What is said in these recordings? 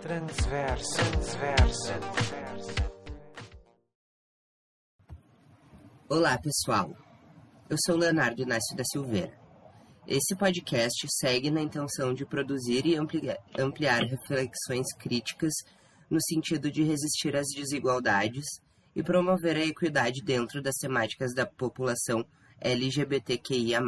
Transverso, transverso. Olá, pessoal. Eu sou Leonardo Inácio da Silveira. Esse podcast segue na intenção de produzir e amplia- ampliar reflexões críticas no sentido de resistir às desigualdades e promover a equidade dentro das temáticas da população LGBTQIA.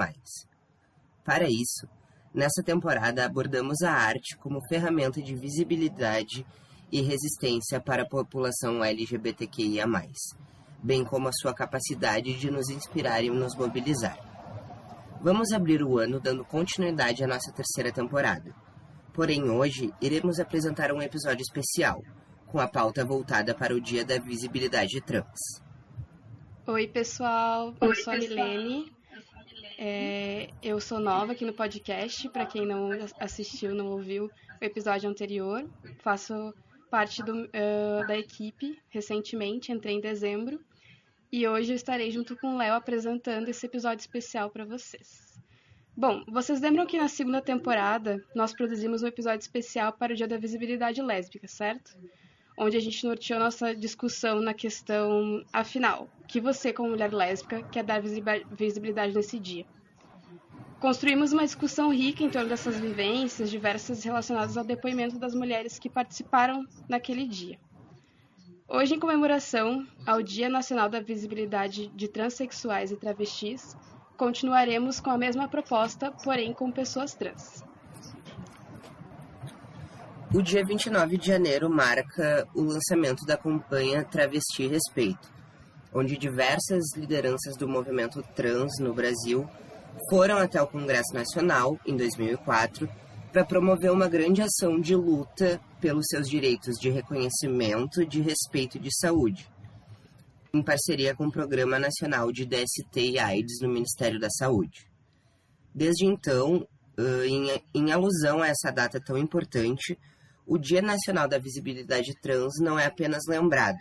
Para isso, nessa temporada abordamos a arte como ferramenta de visibilidade e resistência para a população LGBTQIA, bem como a sua capacidade de nos inspirar e nos mobilizar. Vamos abrir o ano dando continuidade à nossa terceira temporada. Porém, hoje iremos apresentar um episódio especial, com a pauta voltada para o Dia da Visibilidade Trans. Oi, pessoal. Eu sou a Milene. É, eu sou nova aqui no podcast. Para quem não assistiu, não ouviu o episódio anterior, faço parte do, uh, da equipe recentemente, entrei em dezembro. E hoje eu estarei junto com o Léo apresentando esse episódio especial para vocês. Bom, vocês lembram que na segunda temporada nós produzimos um episódio especial para o Dia da Visibilidade Lésbica, certo? Onde a gente norteou nossa discussão na questão, afinal, que você, como mulher lésbica, quer dar visibilidade nesse dia. Construímos uma discussão rica em torno dessas vivências diversas relacionadas ao depoimento das mulheres que participaram naquele dia. Hoje, em comemoração ao Dia Nacional da Visibilidade de Transsexuais e Travestis, continuaremos com a mesma proposta, porém com pessoas trans. O dia 29 de janeiro marca o lançamento da campanha Travesti Respeito, onde diversas lideranças do movimento trans no Brasil foram até o Congresso Nacional, em 2004, para promover uma grande ação de luta pelos seus direitos de reconhecimento, de respeito e de saúde, em parceria com o Programa Nacional de DST e AIDS no Ministério da Saúde. Desde então, em, em alusão a essa data tão importante, o Dia Nacional da Visibilidade Trans não é apenas lembrado,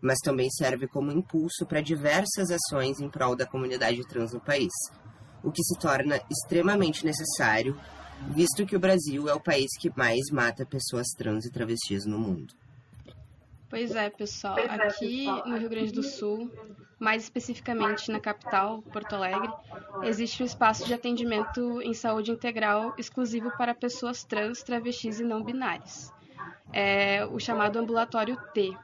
mas também serve como impulso para diversas ações em prol da comunidade trans no país, o que se torna extremamente necessário, visto que o Brasil é o país que mais mata pessoas trans e travestis no mundo. Pois é, pessoal. Aqui no Rio Grande do Sul, mais especificamente na capital, Porto Alegre, existe um espaço de atendimento em saúde integral exclusivo para pessoas trans, travestis e não binárias. É o chamado ambulatório T.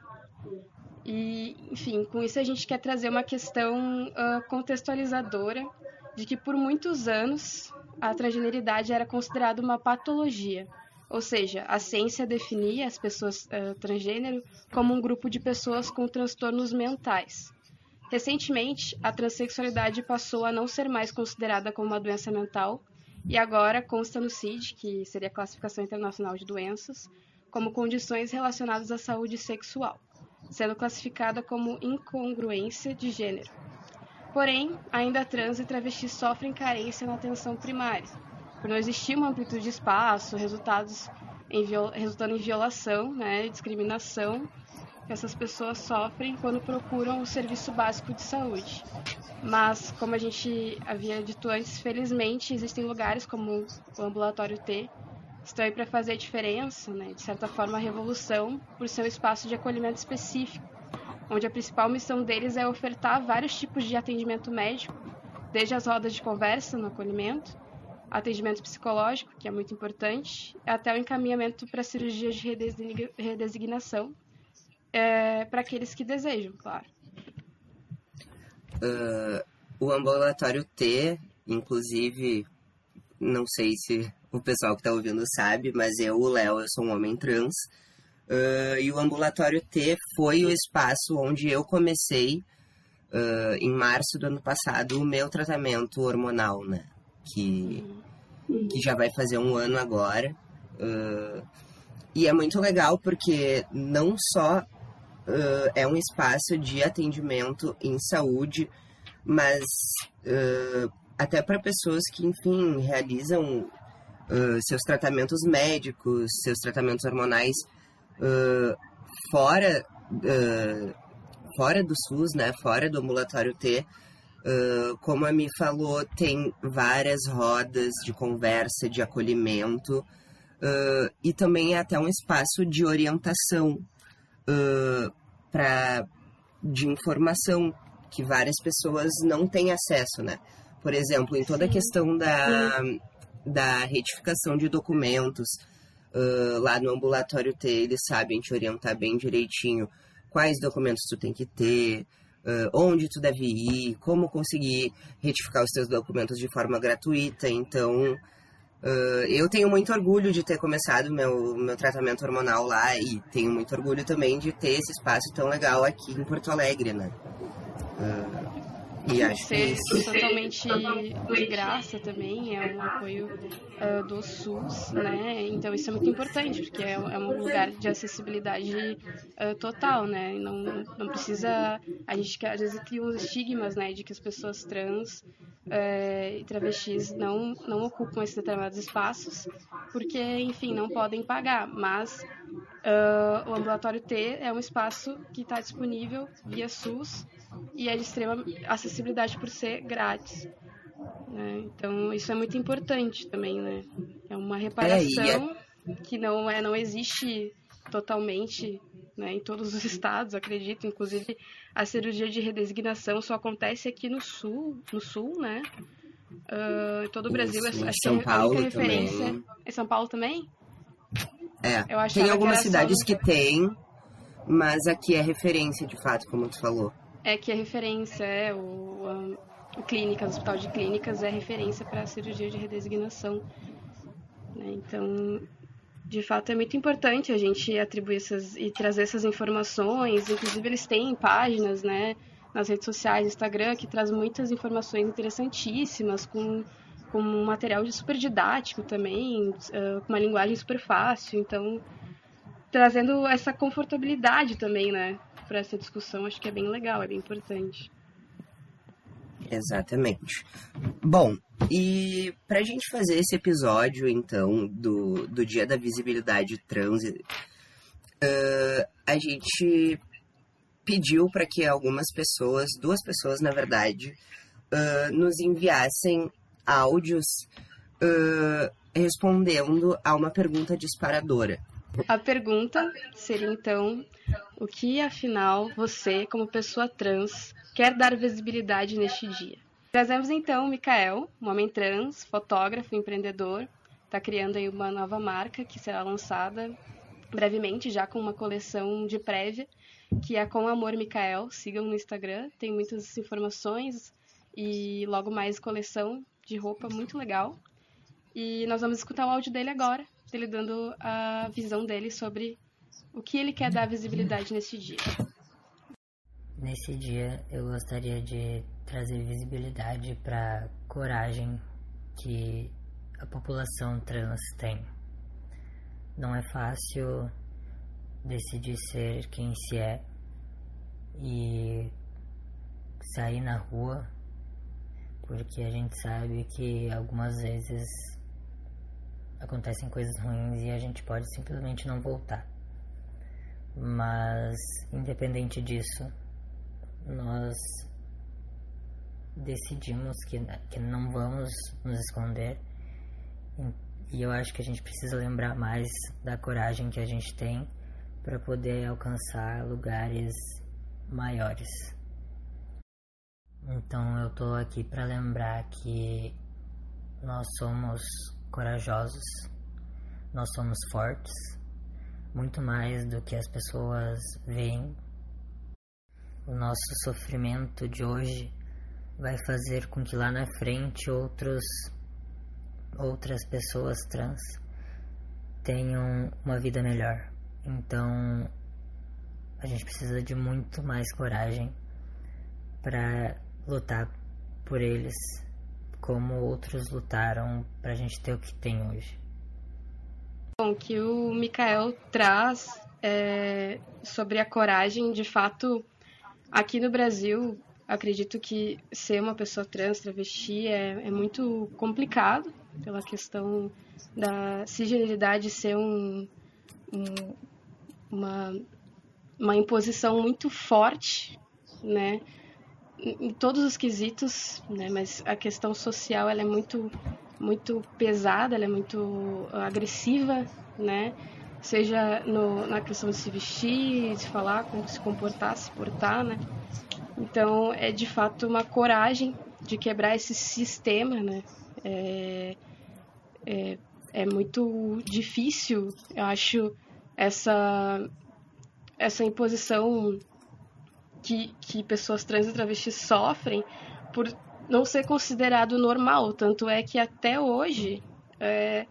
E, enfim, com isso a gente quer trazer uma questão uh, contextualizadora de que por muitos anos a transgeneridade era considerada uma patologia, ou seja, a ciência definia as pessoas uh, transgênero como um grupo de pessoas com transtornos mentais. Recentemente, a transexualidade passou a não ser mais considerada como uma doença mental e agora consta no CID, que seria a Classificação Internacional de Doenças, como condições relacionadas à saúde sexual, sendo classificada como incongruência de gênero. Porém, ainda trans e travestis sofrem carência na atenção primária, por não existir uma amplitude de espaço, resultados em resultando em violação, né, discriminação que essas pessoas sofrem quando procuram o serviço básico de saúde. Mas, como a gente havia dito antes, felizmente existem lugares como o Ambulatório T estão aí para fazer a diferença, né, de certa forma a revolução, por ser um espaço de acolhimento específico, onde a principal missão deles é ofertar vários tipos de atendimento médico, desde as rodas de conversa no acolhimento, atendimento psicológico, que é muito importante, até o encaminhamento para cirurgias de redesignação, é, para aqueles que desejam, claro. Uh, o ambulatório T, inclusive, não sei se o pessoal que está ouvindo sabe, mas eu, o Léo, eu sou um homem trans. Uh, e o ambulatório T foi o espaço onde eu comecei, uh, em março do ano passado, o meu tratamento hormonal, né? Que, que já vai fazer um ano agora. Uh, e é muito legal porque não só é um espaço de atendimento em saúde, mas até para pessoas que, enfim, realizam seus tratamentos médicos, seus tratamentos hormonais Uh, fora, uh, fora do SUS, né, fora do ambulatório T, uh, como a Mi falou, tem várias rodas de conversa, de acolhimento, uh, e também é até um espaço de orientação uh, pra, de informação que várias pessoas não têm acesso, né? Por exemplo, em toda a questão da, da retificação de documentos, uh, lá no ambulatório T, eles sabem te orientar bem direitinho quais documentos tu tem que ter, uh, onde tu deve ir, como conseguir retificar os teus documentos de forma gratuita. Então, uh, eu tenho muito orgulho de ter começado meu, meu tratamento hormonal lá e tenho muito orgulho também de ter esse espaço tão legal aqui em Porto Alegre, né? Uh, e acho ser totalmente de graça também, é um apoio uh, do SUS, né? Então isso é muito importante, porque é, é um lugar de acessibilidade uh, total, né? Não, não precisa. A gente às vezes cria uns estigmas, né, de que as pessoas trans uh, e travestis não, não ocupam esses determinados espaços, porque, enfim, não podem pagar, mas. O ambulatório T é um espaço que está disponível via SUS e é de extrema acessibilidade por ser grátis. Né? Então isso é muito importante também, né? É uma reparação é, é... que não é, não existe totalmente né, em todos os estados, acredito. Inclusive a cirurgia de redesignação só acontece aqui no sul, no sul, né? Uh, todo o Brasil, Isso, acho São que a referência. Também. Em São Paulo também? É. Tem algumas que cidades só... que tem, mas aqui é referência de fato, como tu falou. É que a referência é o, a, clínica, o hospital de clínicas é referência para a cirurgia de redesignação. Né? Então, de fato, é muito importante a gente atribuir essas e trazer essas informações. Inclusive, eles têm páginas, né, nas redes sociais, Instagram, que traz muitas informações interessantíssimas com com um material super didático também, uh, com uma linguagem super fácil. Então, trazendo essa confortabilidade também, né, para essa discussão, acho que é bem legal, é bem importante. Exatamente. Bom, e para a gente fazer esse episódio, então, do, do Dia da Visibilidade Trans, uh, a gente pediu para que algumas pessoas, duas pessoas na verdade, uh, nos enviassem áudios uh, respondendo a uma pergunta disparadora. A pergunta seria então: o que afinal você, como pessoa trans, quer dar visibilidade neste dia? Trazemos então o Mikael, um homem trans, fotógrafo, empreendedor, está criando aí uma nova marca que será lançada brevemente, já com uma coleção de prévia, que é Com Amor Mikael. Sigam no Instagram, tem muitas informações e logo mais coleção de roupa muito legal. E nós vamos escutar o áudio dele agora, ele dando a visão dele sobre o que ele quer dar visibilidade nesse dia. Nesse dia eu gostaria de trazer visibilidade para coragem que a população trans tem. Não é fácil decidir ser quem se é e sair na rua porque a gente sabe que algumas vezes acontecem coisas ruins e a gente pode simplesmente não voltar. Mas, independente disso, nós decidimos que, que não vamos nos esconder. E eu acho que a gente precisa lembrar mais da coragem que a gente tem para poder alcançar lugares maiores. Então eu tô aqui para lembrar que nós somos corajosos, nós somos fortes, muito mais do que as pessoas veem. O nosso sofrimento de hoje vai fazer com que lá na frente outros outras pessoas trans tenham uma vida melhor. Então a gente precisa de muito mais coragem para lutar por eles como outros lutaram para a gente ter o que tem hoje. Bom, que o Mikael traz é, sobre a coragem, de fato, aqui no Brasil, acredito que ser uma pessoa trans, travesti, é, é muito complicado pela questão da cisgeneridade ser um, um, uma, uma imposição muito forte, né? Em todos os quesitos, né? Mas a questão social ela é muito muito pesada, ela é muito agressiva, né? Seja no, na questão de se vestir, de falar, como se comportar, se portar, né? Então é de fato uma coragem de quebrar esse sistema, né? É, é, é muito difícil, eu acho, essa, essa imposição que, que pessoas trans e travestis sofrem por não ser considerado normal. Tanto é que até hoje é,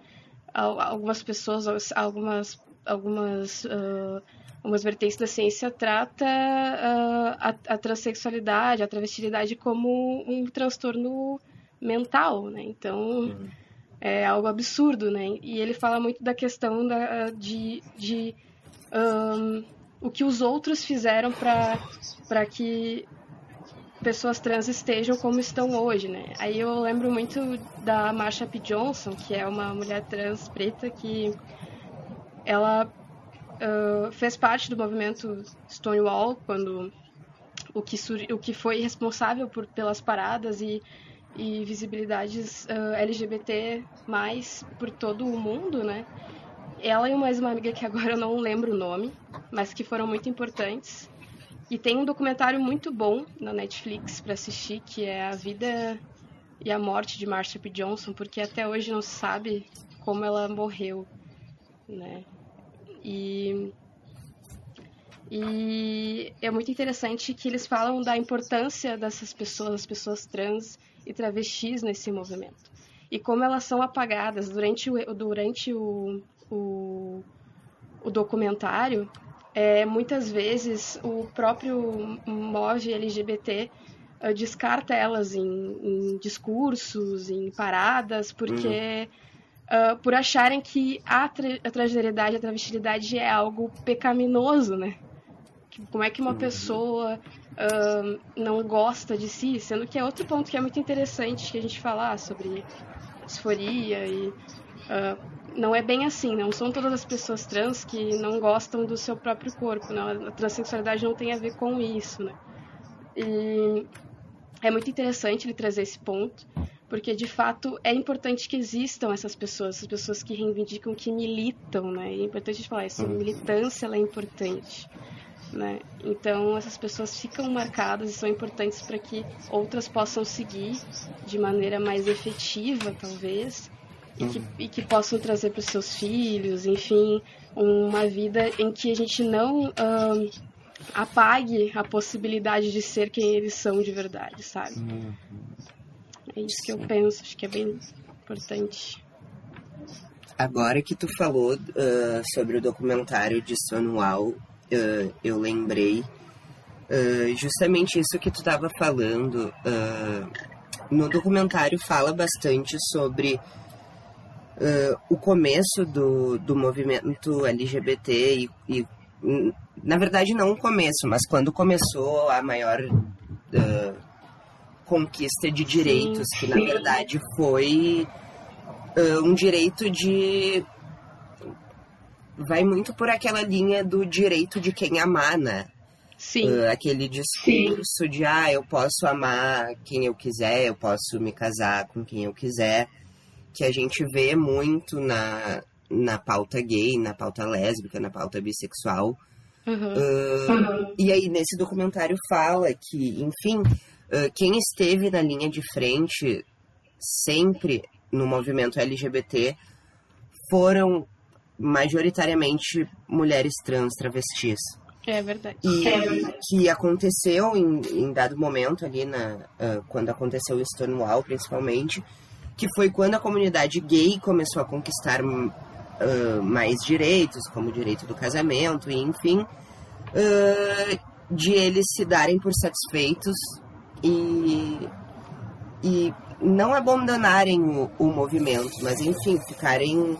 algumas pessoas, algumas, algumas, uh, algumas vertentes da ciência trata uh, a, a transexualidade, a travestilidade como um transtorno mental, né? Então uhum. é algo absurdo, né? E ele fala muito da questão da, de, de um, o que os outros fizeram para que pessoas trans estejam como estão hoje, né? Aí eu lembro muito da Marsha P. Johnson, que é uma mulher trans preta que ela uh, fez parte do movimento Stonewall quando o que, o que foi responsável por, pelas paradas e, e visibilidades uh, LGBT mais por todo o mundo, né? Ela e mais uma amiga que agora eu não lembro o nome, mas que foram muito importantes e tem um documentário muito bom na Netflix para assistir, que é A Vida e a Morte de Marsha P. Johnson, porque até hoje não se sabe como ela morreu, né? E e é muito interessante que eles falam da importância dessas pessoas, das pessoas trans e travestis nesse movimento. E como elas são apagadas durante o, durante o, o, o documentário, é, muitas vezes o próprio MOV LGBT uh, ah, descarta elas em, em, discursos, em paradas, porque uhum. uh, por acharem que a, tra a transgeneridade, a travestilidade é algo pecaminoso, né? Como é que uma uhum. pessoa uh, não gosta de si, sendo que é outro ponto que é muito interessante que a gente falar sobre disforia e uh, não é bem assim, não são todas as pessoas trans que não gostam do seu próprio corpo, não. Né? A transexualidade não tem a ver com isso, né? E é muito interessante ele trazer esse ponto, porque de fato é importante que existam essas pessoas, essas pessoas que reivindicam, que militam, né? é importante falar isso, a uhum. militância é importante. Né? Então essas pessoas ficam marcadas e são importantes para que outras possam seguir de maneira mais efetiva, talvez, e que, e que possam trazer para os seus filhos, enfim, uma vida em que a gente não uh, apague a possibilidade de ser quem eles são de verdade, sabe? Uhum. É isso que eu penso, acho que é bem importante. Agora que tu falou uh, sobre o documentário de Stonewall, uh, eu lembrei uh, justamente isso que tu estava falando. no documentário fala bastante sobre uh, o começo do, do movimento LGBT e, e, na verdade não o começo, mas quando começou a maior uh, conquista de direitos, que na verdade foi uh, um direito de vai muito por aquela linha do direito de quem amar, né? Sim. Uh, aquele discurso Sim. de ah, eu posso amar quem eu quiser, eu posso me casar com quem eu quiser que a gente vê muito na, na pauta gay, na pauta lésbica, na pauta bissexual. Uhum. Uh, uhum. E aí, nesse documentário fala que, enfim, uh, quem esteve na linha de frente sempre no movimento LGBT foram majoritariamente mulheres trans, travestis. É verdade. E é verdade. que aconteceu em, em, dado momento ali, na, uh, quando aconteceu o Stonewall, principalmente, que foi quando a comunidade gay começou a conquistar uh, mais direitos, como o direito do casamento, e enfim, uh, de eles se darem por satisfeitos e, e não abandonarem o, o movimento, mas enfim, ficarem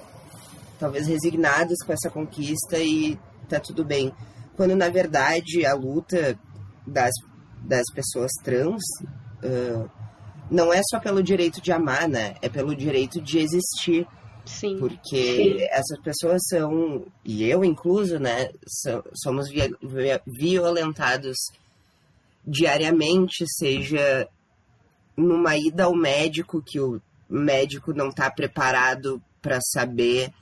talvez resignados com essa conquista e tá tudo bem. Quando na verdade a luta das, das pessoas trans uh, não é só pelo direito de amar, né? É pelo direito de existir. Sim. Porque Sim. essas pessoas são, e eu incluso, né? somos violentados diariamente, seja numa ida ao médico que o médico não tá preparado para saber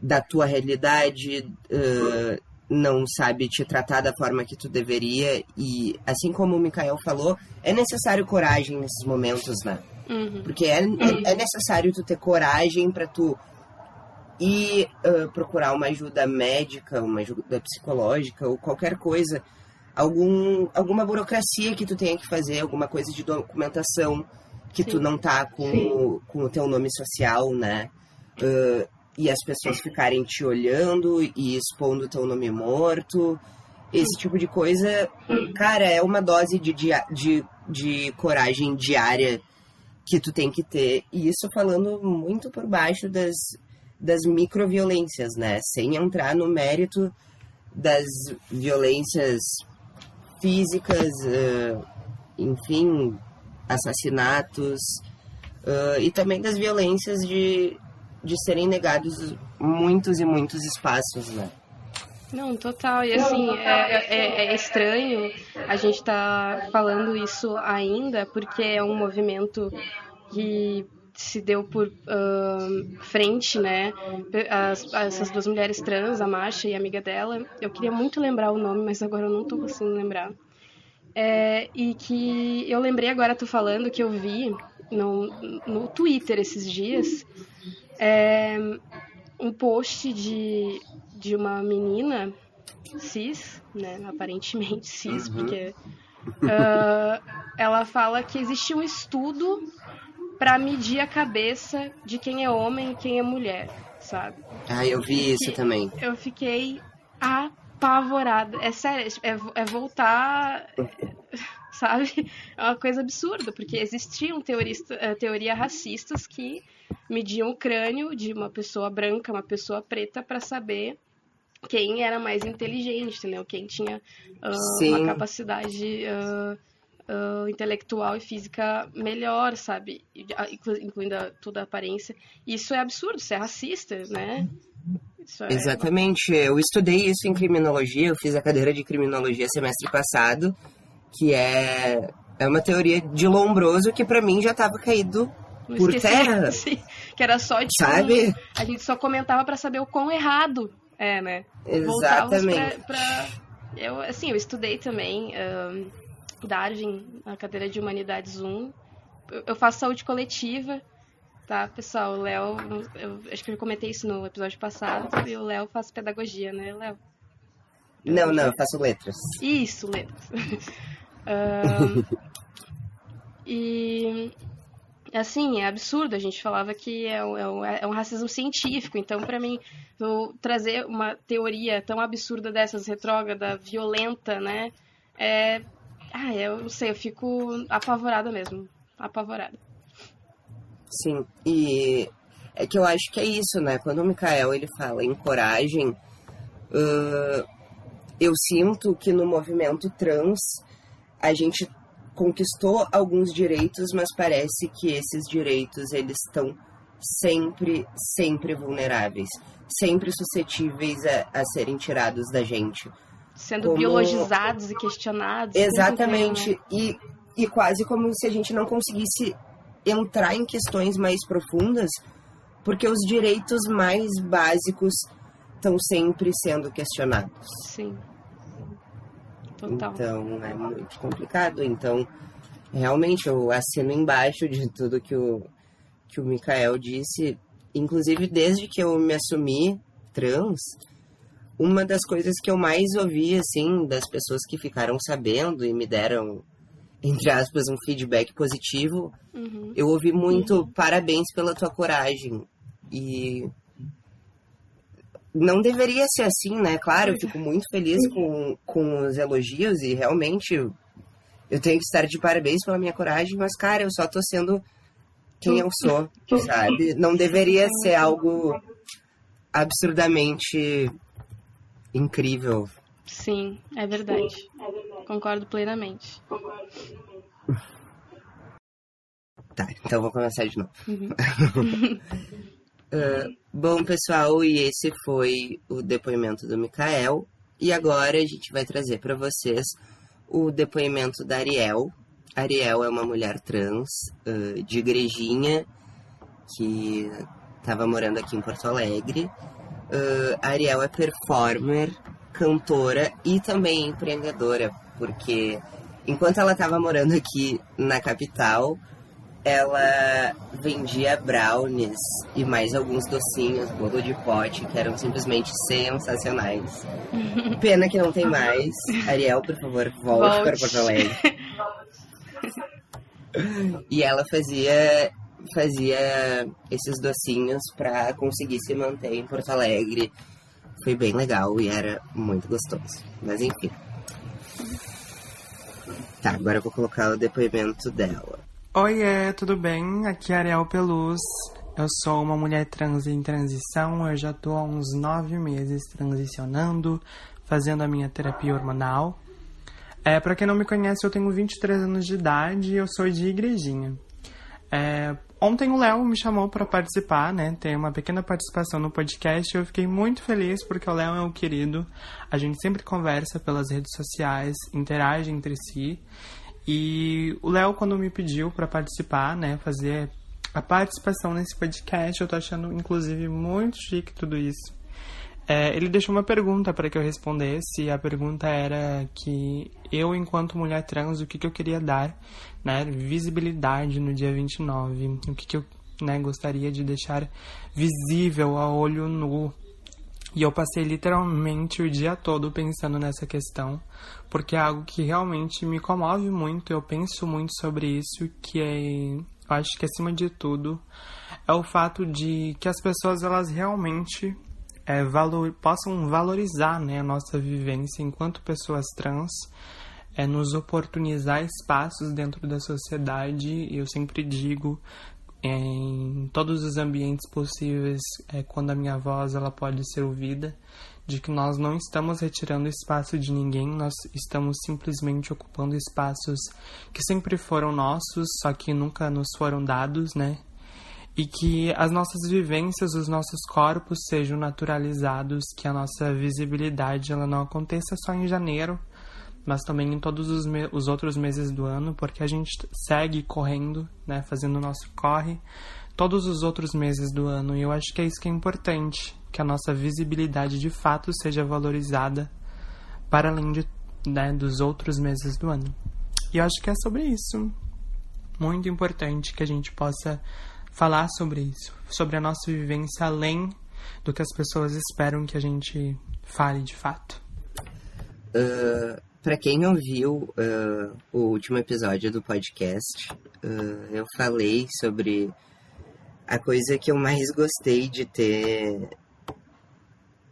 da tua realidade, uh, não sabe te tratar da forma que tu deveria. E assim como o Mikael falou, é necessário coragem nesses momentos, né? Uhum. Porque é, é, é necessário tu ter coragem para tu ir uh, procurar uma ajuda médica, uma ajuda psicológica ou qualquer coisa, algum, alguma burocracia que tu tenha que fazer, alguma coisa de documentação que Sim. tu não tá com, o- com o teu nome social, né? Uh, e as pessoas ficarem te olhando e expondo teu nome morto. Esse tipo de coisa, cara, é uma dose de, de, de coragem diária que tu tem que ter. E isso falando muito por baixo das, das microviolências, né? Sem entrar no mérito das violências físicas, eh, enfim, assassinatos, eh, e também das violências de, de serem negados muitos e muitos espaços, né? Não, total. E assim, é, é- é estranho a gente tá falando isso ainda, porque é um movimento que se deu por ahn, frente, né? As- essas duas mulheres trans, a Masha e a amiga dela. Eu queria muito lembrar o nome, mas agora eu não tô conseguindo lembrar. É, e que eu lembrei agora, tu falando, que eu vi no, no Twitter esses dias é, um post de, de uma menina cis, né, aparentemente cis, Uhum. porque ah, ela fala que existe um estudo para medir a cabeça de quem é homem e quem é mulher, sabe? Ah, eu vi isso também. Eu fiquei apavorada. É sério, é, é voltar, sabe? É uma coisa absurda, porque existiam teorista, eh, teoria racistas que mediam o crânio de uma pessoa branca, uma pessoa preta, para saber quem era mais inteligente, entendeu? Quem tinha Sim. uma capacidade ah, ah, intelectual e física melhor, sabe? Inclu- Incluindo a- toda a aparência. Isso é absurdo, isso é racista, né? É- Exatamente. Eu estudei isso em criminologia, eu fiz a cadeira de criminologia semestre passado, que é, é uma teoria de Lombroso que pra mim já tava caído Não por terra. que era só tipo, Sabe? a gente só comentava pra saber o quão errado é, né? Exatamente. pra, pra- eu assim, eu estudei também ahn, Darwin na cadeira de Humanidades 1. Eu, eu faço saúde coletiva, tá, pessoal? O Léo, eu acho que eu comentei isso no episódio passado, e o Léo faz pedagogia, né, Léo? Não, não, eu faço letras. Isso, letras. Ahn, e assim, é absurdo. A gente falava que é um, é um- é racismo científico. Então, pra mim, trazer uma teoria tão absurda dessas, retrógrada, violenta, né? É. Ah, eu não sei, eu fico apavorada mesmo. Apavorada. Sim, e é que eu acho que é isso, né? Quando o Mikael ele fala em coragem, ãh, eu sinto que no movimento trans a gente conquistou alguns direitos, mas parece que esses direitos eles estão sempre, sempre vulneráveis, sempre suscetíveis a, a serem tirados da gente. Sendo Como- biologizados e questionados. Exatamente. né? E, e quase como se a gente não conseguisse entrar em questões mais profundas, porque os direitos mais básicos estão sempre sendo questionados. Sim. Total. Então é muito complicado. Então, realmente, eu assino embaixo de tudo que o, que o Mikael disse. Inclusive, desde que eu me assumi trans, uma das coisas que eu mais ouvi, assim, das pessoas que ficaram sabendo e me deram, entre aspas, um feedback positivo, Uhum. eu ouvi muito parabéns pela tua coragem. E não deveria ser assim, né? Claro, eu fico muito feliz com, com os elogios e realmente eu, tenho que estar de parabéns pela minha coragem, mas, cara, eu só tô sendo quem eu sou, sabe? Não deveria ser algo absurdamente incrível. Sim, é verdade. Concordo plenamente. Tá, então vou começar de novo. Uhum. Ah, bom, pessoal, e esse foi o depoimento do Mikael. E agora a gente vai trazer para vocês o depoimento da Ariel, Ariel é uma mulher trans uh, de igrejinha que estava morando aqui em Porto Alegre. Uh, Ariel é performer, cantora e também empreendedora, porque enquanto ela estava morando aqui na capital, ela vendia brownies e mais alguns docinhos, bolo de pote, que eram simplesmente sensacionais. Pena que não tem mais. Ariel, por favor, volte, volte. para Porto Alegre. e ela fazia fazia esses docinhos para conseguir se manter em Porto Alegre. Foi bem legal e era muito gostoso. Mas enfim. Tá, agora eu vou colocar o depoimento dela. Oiê, tudo bem? Aqui é Ariel Peluz. Eu sou uma mulher trans em transição. Eu já tô há uns nove meses transicionando, fazendo a minha terapia hormonal. É, para quem não me conhece, eu tenho 23 anos de idade e eu sou de igrejinha. É, ontem o Léo me chamou para participar, né? Tem uma pequena participação no podcast. Eu fiquei muito feliz porque o Léo é um querido. A gente sempre conversa pelas redes sociais, interage entre si. E o Léo, quando me pediu para participar, né, fazer a participação nesse podcast, eu tô achando, inclusive, muito chique tudo isso. É, ele deixou uma pergunta para que eu respondesse. A pergunta era que eu, enquanto mulher trans, o que, que eu queria dar, né, visibilidade no dia 29, o que, que eu né, gostaria de deixar visível a olho nu e eu passei literalmente o dia todo pensando nessa questão, porque é algo que realmente me comove muito, eu penso muito sobre isso, que é, eu acho que acima de tudo, é o fato de que as pessoas elas realmente é, valor, possam valorizar né, a nossa vivência enquanto pessoas trans, é, nos oportunizar espaços dentro da sociedade. Eu sempre digo em todos os ambientes possíveis é, quando a minha voz ela pode ser ouvida de que nós não estamos retirando espaço de ninguém nós estamos simplesmente ocupando espaços que sempre foram nossos só que nunca nos foram dados né? E que as nossas vivências os nossos corpos sejam naturalizados que a nossa visibilidade ela não aconteça só em janeiro mas também em todos os, os, outros meses do ano, porque a gente segue correndo, né, fazendo o nosso corre todos os outros meses do ano. E eu acho que é isso que é importante, que a nossa visibilidade de fato seja valorizada para além de, né, dos outros meses do ano. E eu acho que é sobre isso. Muito importante que a gente possa falar sobre isso, sobre a nossa vivência além do que as pessoas esperam que a gente fale de fato. Uh, para quem não viu uh, o último episódio do podcast, uh, eu falei sobre a coisa que eu mais gostei de ter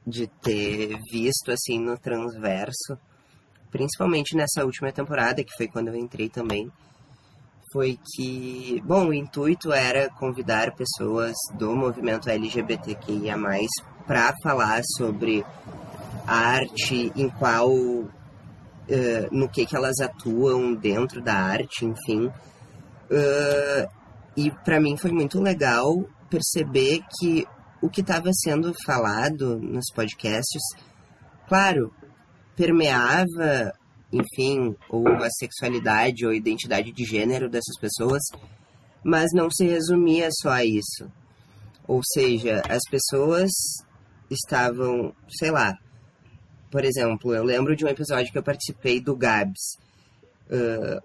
de ter visto assim no transverso, principalmente nessa última temporada, que foi quando eu entrei também, foi que, bom, o intuito era convidar pessoas do movimento LGBTQIA+, para falar sobre arte em qual uh, no que, que elas atuam dentro da arte, enfim. Uh, e para mim foi muito legal perceber que o que estava sendo falado nos podcasts, claro, permeava, enfim, ou a sexualidade ou a identidade de gênero dessas pessoas, mas não se resumia só a isso. Ou seja, as pessoas estavam, sei lá, por exemplo, eu lembro de um episódio que eu participei do Gabs. Uh,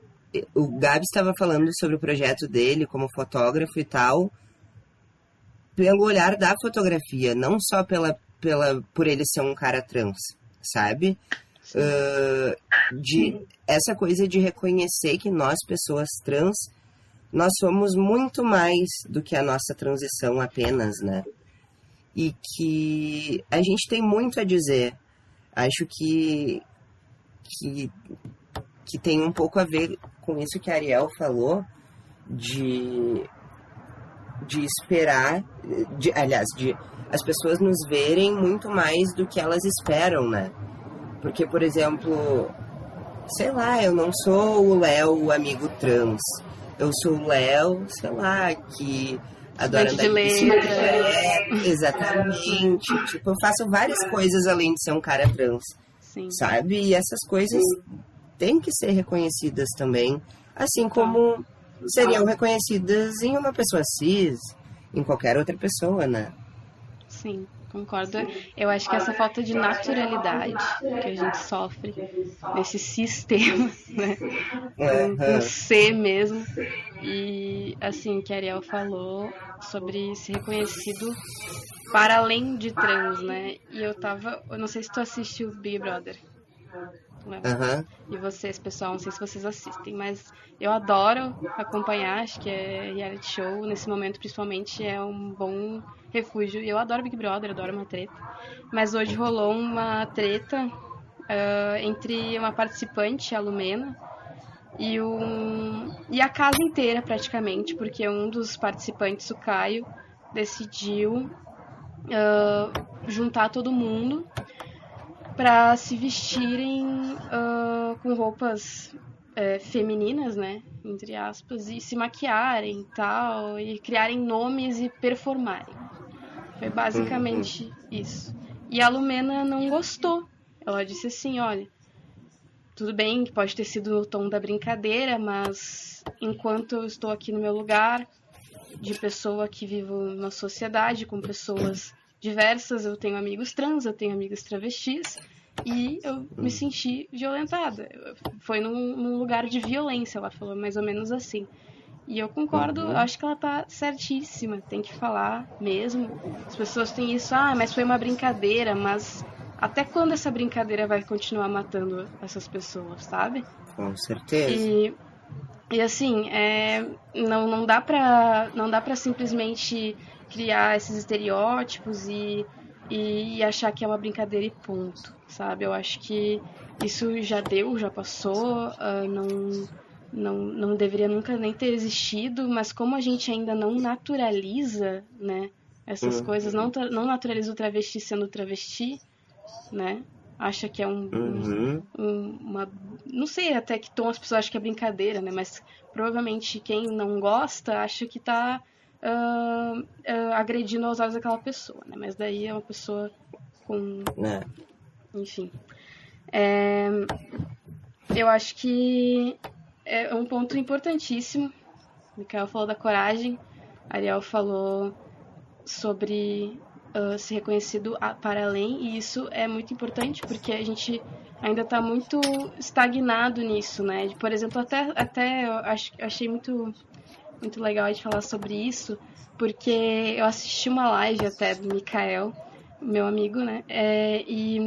o Gabs estava falando sobre o projeto dele como fotógrafo e tal, pelo olhar da fotografia, não só pela, pela, por ele ser um cara trans, sabe? Uh, de essa coisa de reconhecer que nós, pessoas trans, nós somos muito mais do que a nossa transição apenas, né? E que a gente tem muito a dizer acho que, que, que tem um pouco a ver com isso que a Ariel falou, de, de esperar, de, aliás, de as pessoas nos verem muito mais do que elas esperam, né? Porque, por exemplo, sei lá, eu não sou o Léo, o amigo trans. Eu sou o Léo, sei lá, que adora andar de bicicleta. É, exatamente. tipo, eu faço várias coisas além de ser um cara trans. Sim. Sabe? E essas coisas têm que ser reconhecidas também. Assim como seriam reconhecidas em uma pessoa cis, em qualquer outra pessoa, né? Sim, concordo. Eu acho que essa falta de naturalidade que a gente sofre nesse sistema, né? Com, com C mesmo. E assim, que a Ariel falou sobre ser reconhecido para além de trans, né? E eu tava. Eu não sei se tu assistiu Big Brother. Uhum. E vocês, pessoal, não sei se vocês assistem, mas eu adoro acompanhar, acho que é reality show, nesse momento principalmente é um bom refúgio. Eu adoro Big Brother, adoro uma treta. Mas hoje rolou uma treta uh, entre uma participante, a Lumena, e, um, e a casa inteira praticamente, porque um dos participantes, o Caio, decidiu uh, juntar todo mundo para se vestirem uh, com roupas é, femininas, né, entre aspas, e se maquiarem e tal, e criarem nomes e performarem. Foi basicamente uhum. isso. E a Lumena não gostou. Ela disse assim, olha, tudo bem que pode ter sido no tom da brincadeira, mas enquanto eu estou aqui no meu lugar de pessoa que vivo na sociedade com pessoas diversas, eu tenho amigos trans, eu tenho amigos travestis, e eu me senti violentada. Foi num, num lugar de violência, ela falou mais ou menos assim. E eu concordo, uhum. acho que ela tá certíssima, tem que falar mesmo. As pessoas têm isso, ah, mas foi uma brincadeira, mas até quando essa brincadeira vai continuar matando essas pessoas, sabe? Com certeza. E, e assim, é, não, não dá pra, não dá pra simplesmente criar esses estereótipos e, e, achar que é uma brincadeira e ponto, sabe? Eu acho que isso já deu, já passou, uh, não, não, não deveria nunca nem ter existido, mas como a gente ainda não naturaliza, né, essas uhum. coisas, não, não naturaliza o travesti sendo travesti, né? Acha que é um, uhum. um, uma. Não sei até que tom as pessoas acham que é brincadeira, né? Mas provavelmente quem não gosta acha que tá uh, uh, agredindo aos olhos daquela pessoa, né? Mas daí é uma pessoa com. É. Enfim. É... Eu acho que é um ponto importantíssimo. O Mikael falou da coragem, Ariel falou sobre uh, ser reconhecido para além, e isso é muito importante porque a gente ainda está muito estagnado nisso, né? Por exemplo, até, até eu ach, achei muito muito legal de falar sobre isso, porque eu assisti uma live até do Mikael, meu amigo, né? É, e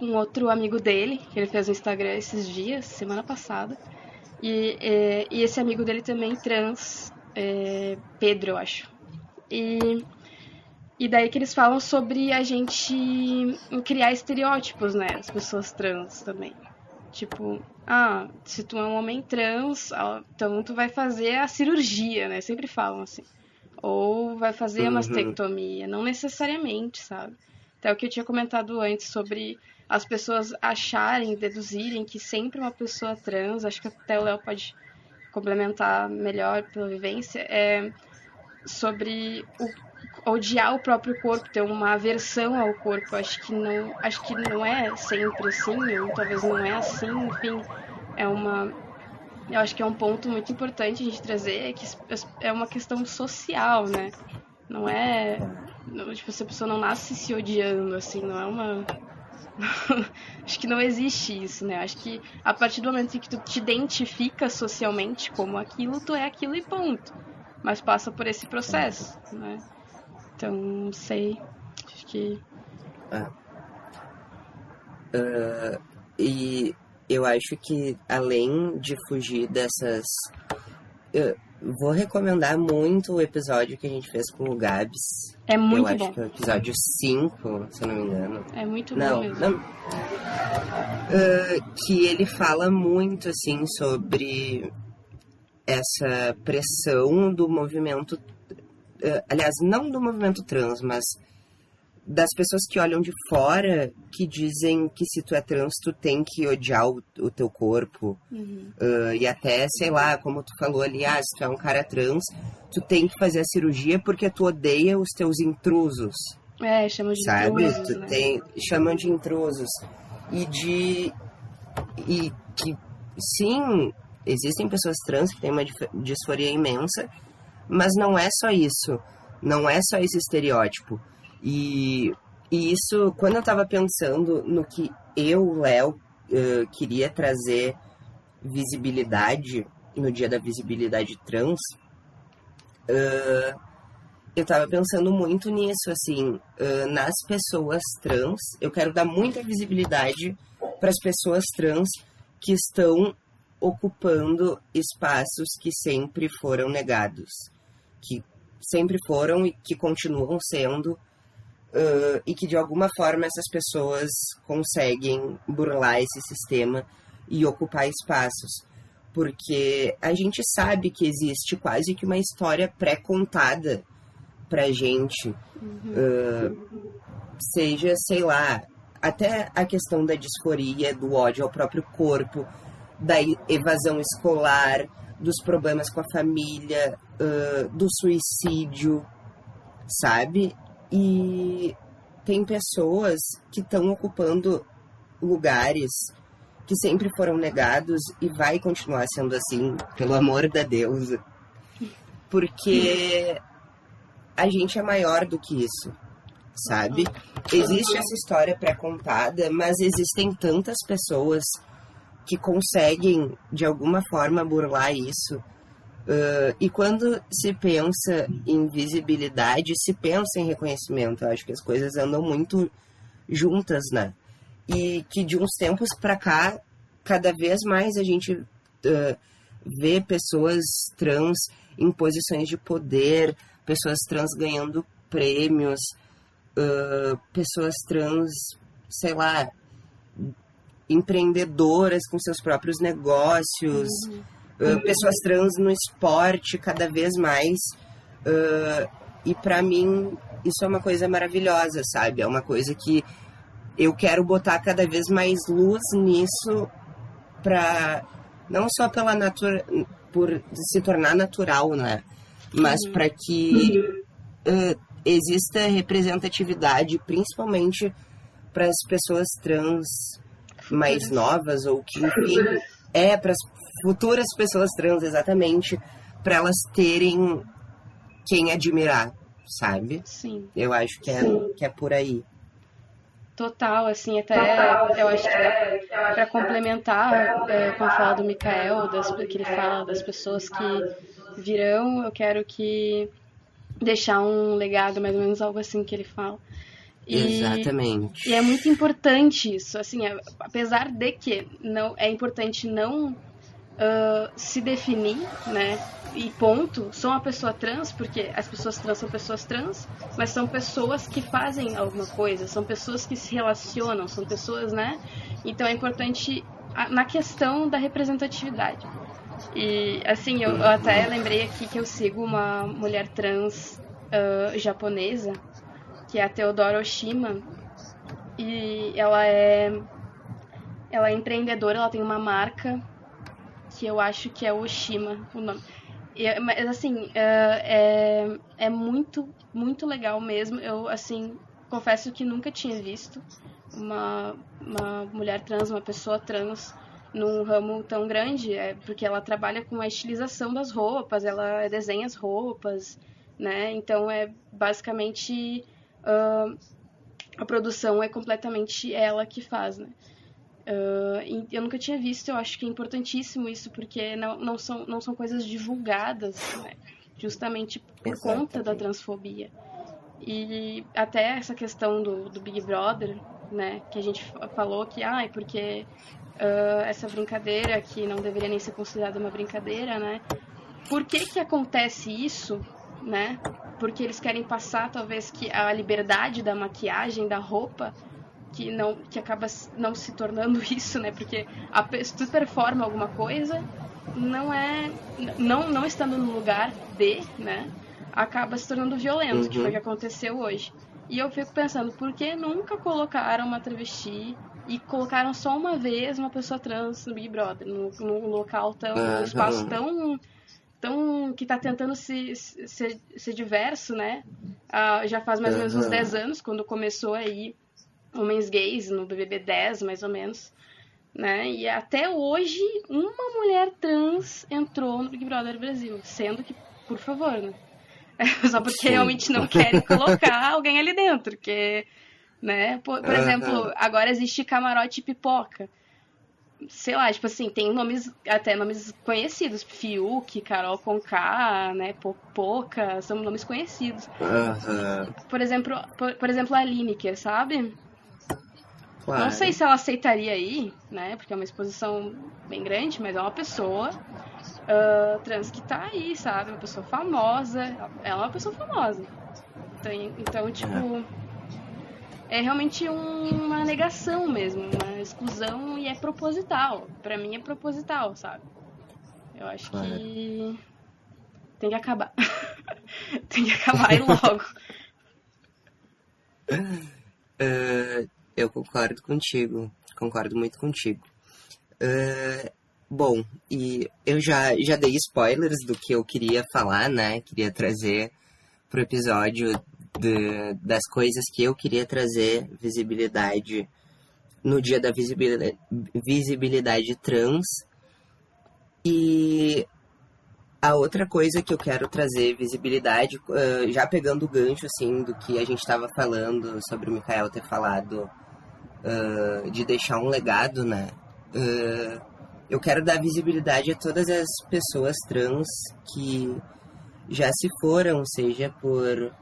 um outro amigo dele, que ele fez no Instagram esses dias, semana passada. E, é, e esse amigo dele também trans, é, Pedro, eu acho. E, e daí que eles falam sobre a gente criar estereótipos, né? As pessoas trans também. Tipo, ah, se tu é um homem trans, então tu vai fazer a cirurgia, né? Sempre falam assim. Ou vai fazer a uhum. mastectomia. Não necessariamente, sabe? Até o que eu tinha comentado antes sobre as pessoas acharem, deduzirem que sempre uma pessoa trans, acho que até o Léo pode complementar melhor pela vivência, é sobre o odiar o próprio corpo, ter uma aversão ao corpo. Acho que não, acho que não é sempre assim, ou talvez não é assim, enfim, é uma eu acho que é um ponto muito importante a gente trazer, é que é uma questão social, né? Não é, tipo, se a pessoa não nasce se odiando assim, não é uma acho que não existe isso, né? Acho que a partir do momento em que tu te identifica socialmente como aquilo, tu é aquilo e ponto. Mas passa por esse processo, né? Então, não sei. Acho que. Ah. Uh, e eu acho que além de fugir dessas. Eu vou recomendar muito o episódio que a gente fez com o Gabs. É muito eu bom. acho que é o episódio 5, se eu não me engano. É muito não, bom mesmo. Não. Uh, que ele fala muito, assim, sobre essa pressão do movimento aliás, não do movimento trans, mas das pessoas que olham de fora, que dizem que se tu é trans, tu tem que odiar o, o teu corpo. Uhum. Uh, e até, sei lá, como tu falou ali, ah, se tu é um cara trans, tu tem que fazer a cirurgia porque tu odeia os teus intrusos. É, chamam de sabe? intrusos. Tu né? tem, chamam de intrusos. E de. E que, sim, existem pessoas trans que têm uma disforia imensa, mas não é só isso. Não é só esse estereótipo. E, e isso, quando eu estava pensando no que eu, Léo, uh, queria trazer visibilidade no dia da visibilidade trans, uh, eu estava pensando muito nisso, assim, uh, nas pessoas trans. Eu quero dar muita visibilidade para as pessoas trans que estão ocupando espaços que sempre foram negados, que sempre foram e que continuam sendo, uh, e que de alguma forma essas pessoas conseguem burlar esse sistema e ocupar espaços. Porque a gente sabe que existe quase que uma história pré-contada pra gente. Uhum. Uh, seja, sei lá, até a questão da disforia, do ódio ao próprio corpo, da evasão escolar, dos problemas com a família, uh, do suicídio, sabe? E tem pessoas que estão ocupando lugares que sempre foram negados e vai continuar sendo assim, pelo amor da deusa. Porque a gente é maior do que isso, sabe? Existe essa história pré-contada, mas existem tantas pessoas que conseguem, de alguma forma, burlar isso. Uh, e quando se pensa em visibilidade, se pensa em reconhecimento. Eu acho que as coisas andam muito juntas, né? E que de uns tempos para cá, cada vez mais a gente uh, vê pessoas trans em posições de poder, pessoas trans ganhando prêmios, uh, pessoas trans, sei lá, empreendedoras com seus próprios negócios, uhum. Uh, pessoas trans no esporte cada vez mais. Uh, e para mim isso é uma coisa maravilhosa, sabe? É uma coisa que eu quero botar cada vez mais luz nisso para não só pela natura por se tornar natural, né? Mas uhum. para que uh, exista representatividade, principalmente para as pessoas trans mais novas ou que, enfim, é para futuras pessoas trans, exatamente, para elas terem quem admirar, sabe? Sim. Eu acho que é, que é por aí. Total, assim, até eu acho que para complementar, é, quando fala do Mikael, das, que ele fala das pessoas que virão, eu quero que deixar um legado, mais ou menos algo assim que ele fala. E, Exatamente. E é muito importante isso, assim, é, apesar de que não é importante não uh, se definir, né? E ponto, sou uma pessoa trans, porque as pessoas trans são pessoas trans, mas são pessoas que fazem alguma coisa, são pessoas que se relacionam, são pessoas, né? Então é importante na questão da representatividade. E assim, eu, eu até lembrei aqui que eu sigo uma mulher trans uh, japonesa que é a Teodora Oshima. E ela é ela é empreendedora, ela tem uma marca que eu acho que é Oshima, o nome. E, mas assim, é, é, é muito, muito legal mesmo. Eu, assim, confesso que nunca tinha visto uma, uma mulher trans, uma pessoa trans num ramo tão grande, é porque ela trabalha com a estilização das roupas, ela desenha as roupas, né? Então é basicamente uh, a produção é completamente ela que faz, né? Uh, eu nunca tinha visto, eu acho que é importantíssimo isso, porque não, não, são, não são coisas divulgadas, né? justamente por Exato. conta da transfobia. E até essa questão do, do Big Brother, né, que a gente falou que, ah, é porque uh, essa brincadeira que não deveria nem ser considerada uma brincadeira, né? Por que que acontece isso, né? porque eles querem passar talvez que a liberdade da maquiagem, da roupa, que não que acaba não se tornando isso, né? Porque a, se tu performa alguma coisa, não é não não estando no lugar de, né? Acaba se tornando violento, uhum. que foi o que aconteceu hoje. E eu fico pensando, por que nunca colocaram uma travesti e colocaram só uma vez uma pessoa trans no Big Brother, num, num local tão, uhum. num espaço tão tão que está tentando se, ser, ser diverso, né? Uh, já faz mais ou menos uns 10 anos, quando começou aí homens gays no BBB 10, mais ou menos. né? E até hoje uma mulher trans entrou no Big Brother Brasil, sendo que, por favor, né? Só porque Sim. realmente não querem colocar alguém ali dentro, porque, né? Por, por exemplo, agora existe camarote pipoca. Sei lá, tipo assim, tem nomes, até nomes conhecidos, Fiuk, Carol Conká, né, Poca, são nomes conhecidos. Uhum. Por exemplo, por, por exemplo, a Lineker, sabe? Claro. Não sei se ela aceitaria aí, né? Porque é uma exposição bem grande, mas é uma pessoa uh, trans que tá aí, sabe? Uma pessoa famosa. Ela é uma pessoa famosa. Então, então tipo. É realmente um, uma negação mesmo, uma exclusão e é proposital. Para mim é proposital, sabe? Eu acho claro. que tem que acabar. tem que acabar e logo. Uh, eu concordo contigo, concordo muito contigo. Uh, bom, e eu já, já dei spoilers do que eu queria falar, né? Queria trazer pro episódio de, das coisas que eu queria trazer visibilidade no dia da visibilidade, visibilidade trans. E a outra coisa que eu quero trazer visibilidade, uh, já pegando o gancho assim do que a gente estava falando sobre o Mikael ter falado uh, de deixar um legado, né? Uh, eu quero dar visibilidade a todas as pessoas trans que já se foram, seja por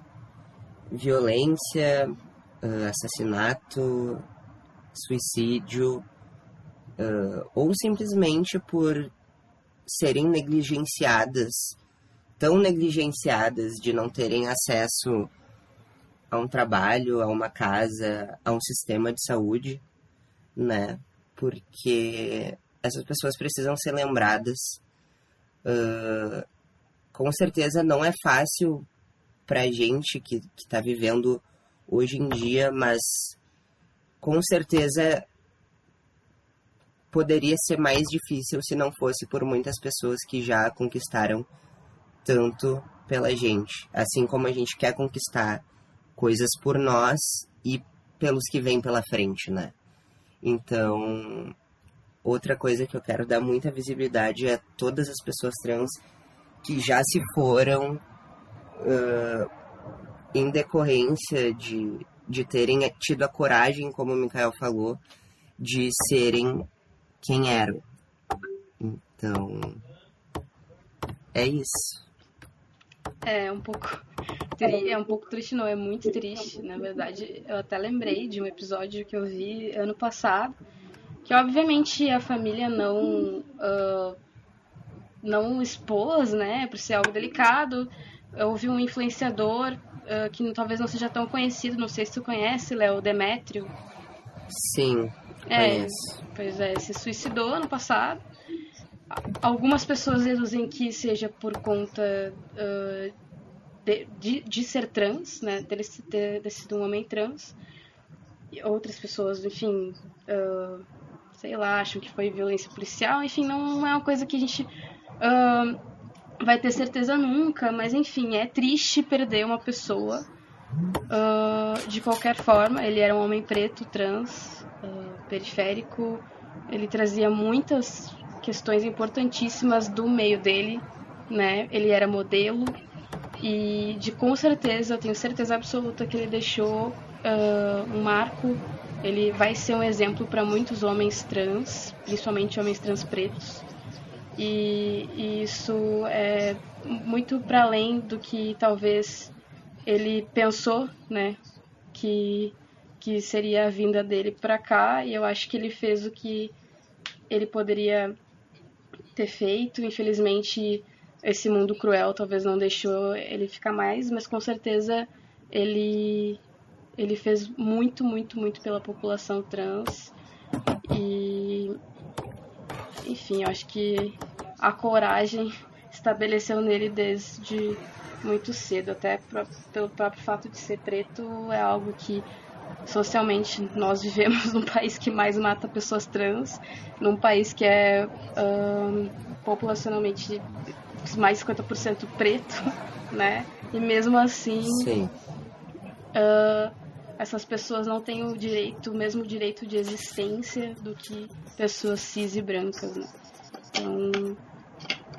violência, uh, assassinato, suicídio, ou simplesmente por serem negligenciadas, tão negligenciadas de não terem acesso a um trabalho, a uma casa, a um sistema de saúde, né? Porque essas pessoas precisam ser lembradas. Uh, com certeza não é fácil pra gente que, que tá vivendo hoje em dia, mas com certeza poderia ser mais difícil se não fosse por muitas pessoas que já conquistaram tanto pela gente. Assim como a gente quer conquistar coisas por nós e pelos que vêm pela frente, né? Então, outra coisa que eu quero dar muita visibilidade é todas as pessoas trans que já se foram uh, em decorrência de, de terem tido a coragem, como o Mikael falou, de serem quem eram. Então, é isso. É um pouco é um pouco triste, não, é muito triste. Na verdade, eu até lembrei de um episódio que eu vi ano passado, que obviamente a família não uh, não expôs, né, por ser algo delicado. Eu ouvi um influenciador uh, que talvez não seja tão conhecido, não sei se tu conhece, Léo Demétrio. Sim, é, pois é, se suicidou ano passado. Algumas pessoas deduzem que seja por conta uh, de, de, ser trans, né, ter, ter sido um homem trans. E outras pessoas, enfim, uh, sei lá, acham que foi violência policial. Enfim, não é uma coisa que a gente uh, vai ter certeza nunca, mas enfim, é triste perder uma pessoa. Uh, de qualquer forma, ele era um homem preto, trans, uh, periférico. Ele trazia muitas questões importantíssimas do meio dele, né? Ele era modelo, e de com certeza, eu tenho certeza absoluta que ele deixou uh, um marco. Ele vai ser um exemplo para muitos homens trans, principalmente homens trans pretos. E, e isso é muito para além do que talvez ele pensou, né? Que, que seria a vinda dele para cá. E eu acho que ele fez o que ele poderia ter feito. Infelizmente, esse mundo cruel talvez não deixou ele ficar mais, mas com certeza ele ele fez muito, muito, muito pela população trans. E enfim, acho que a coragem estabeleceu nele desde muito cedo, até pelo próprio fato de ser preto é algo que socialmente nós vivemos num país que mais mata pessoas trans, num país que é um, populacionalmente mais 50% preto, né? E mesmo assim. Sim. Uh, essas pessoas não têm o direito, o mesmo direito de existência do que pessoas cis e brancas. Né? Então,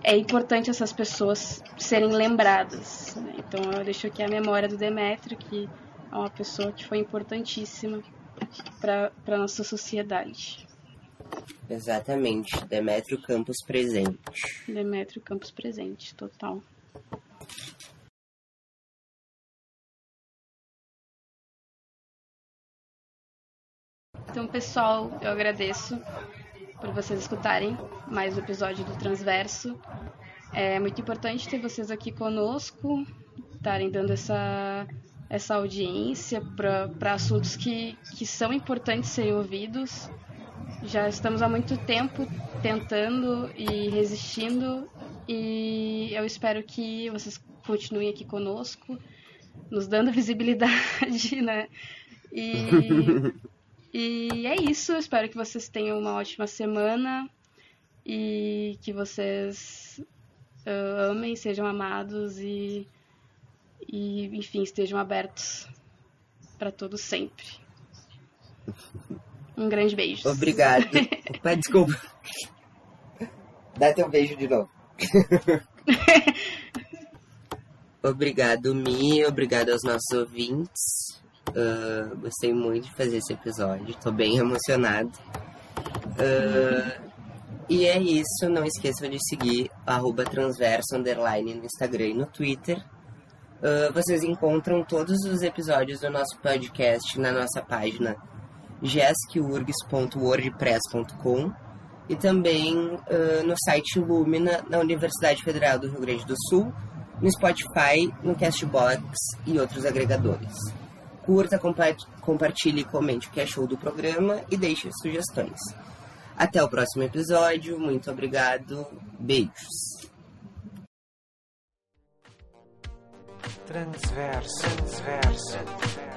é importante essas pessoas serem lembradas. Né? Então, eu deixo aqui a memória do Demetrio, que é uma pessoa que foi importantíssima para a nossa sociedade. Exatamente, Demétrio Campos presente. Demétrio Campos presente, total. Então, pessoal, eu agradeço por vocês escutarem mais um episódio do Transverso. É muito importante ter vocês aqui conosco, estarem dando essa, essa audiência para assuntos que, que são importantes serem ouvidos. Já estamos há muito tempo tentando e resistindo, e eu espero que vocês continuem aqui conosco, nos dando visibilidade, né? E E é isso. Espero que vocês tenham uma ótima semana e que vocês uh, amem, sejam amados e, e, enfim, estejam abertos para todos sempre. Um grande beijo. Obrigado. Opa, desculpa. Dá teu beijo de novo. obrigado, Mi. Obrigado aos nossos ouvintes. Uh, gostei muito de fazer esse episódio, tô bem emocionado. Uh, e é isso, não esqueçam de seguir transverso underline no Instagram e no Twitter. Uh, vocês encontram todos os episódios do nosso podcast na nossa página jesquiurgs.wordpress.com e também uh, no site Lumina, na Universidade Federal do Rio Grande do Sul, no Spotify, no Castbox e outros agregadores. Curta, compartilhe, comente o que achou do programa e deixe sugestões. Até o próximo episódio. Muito obrigado. Beijos. Transverso, transverso.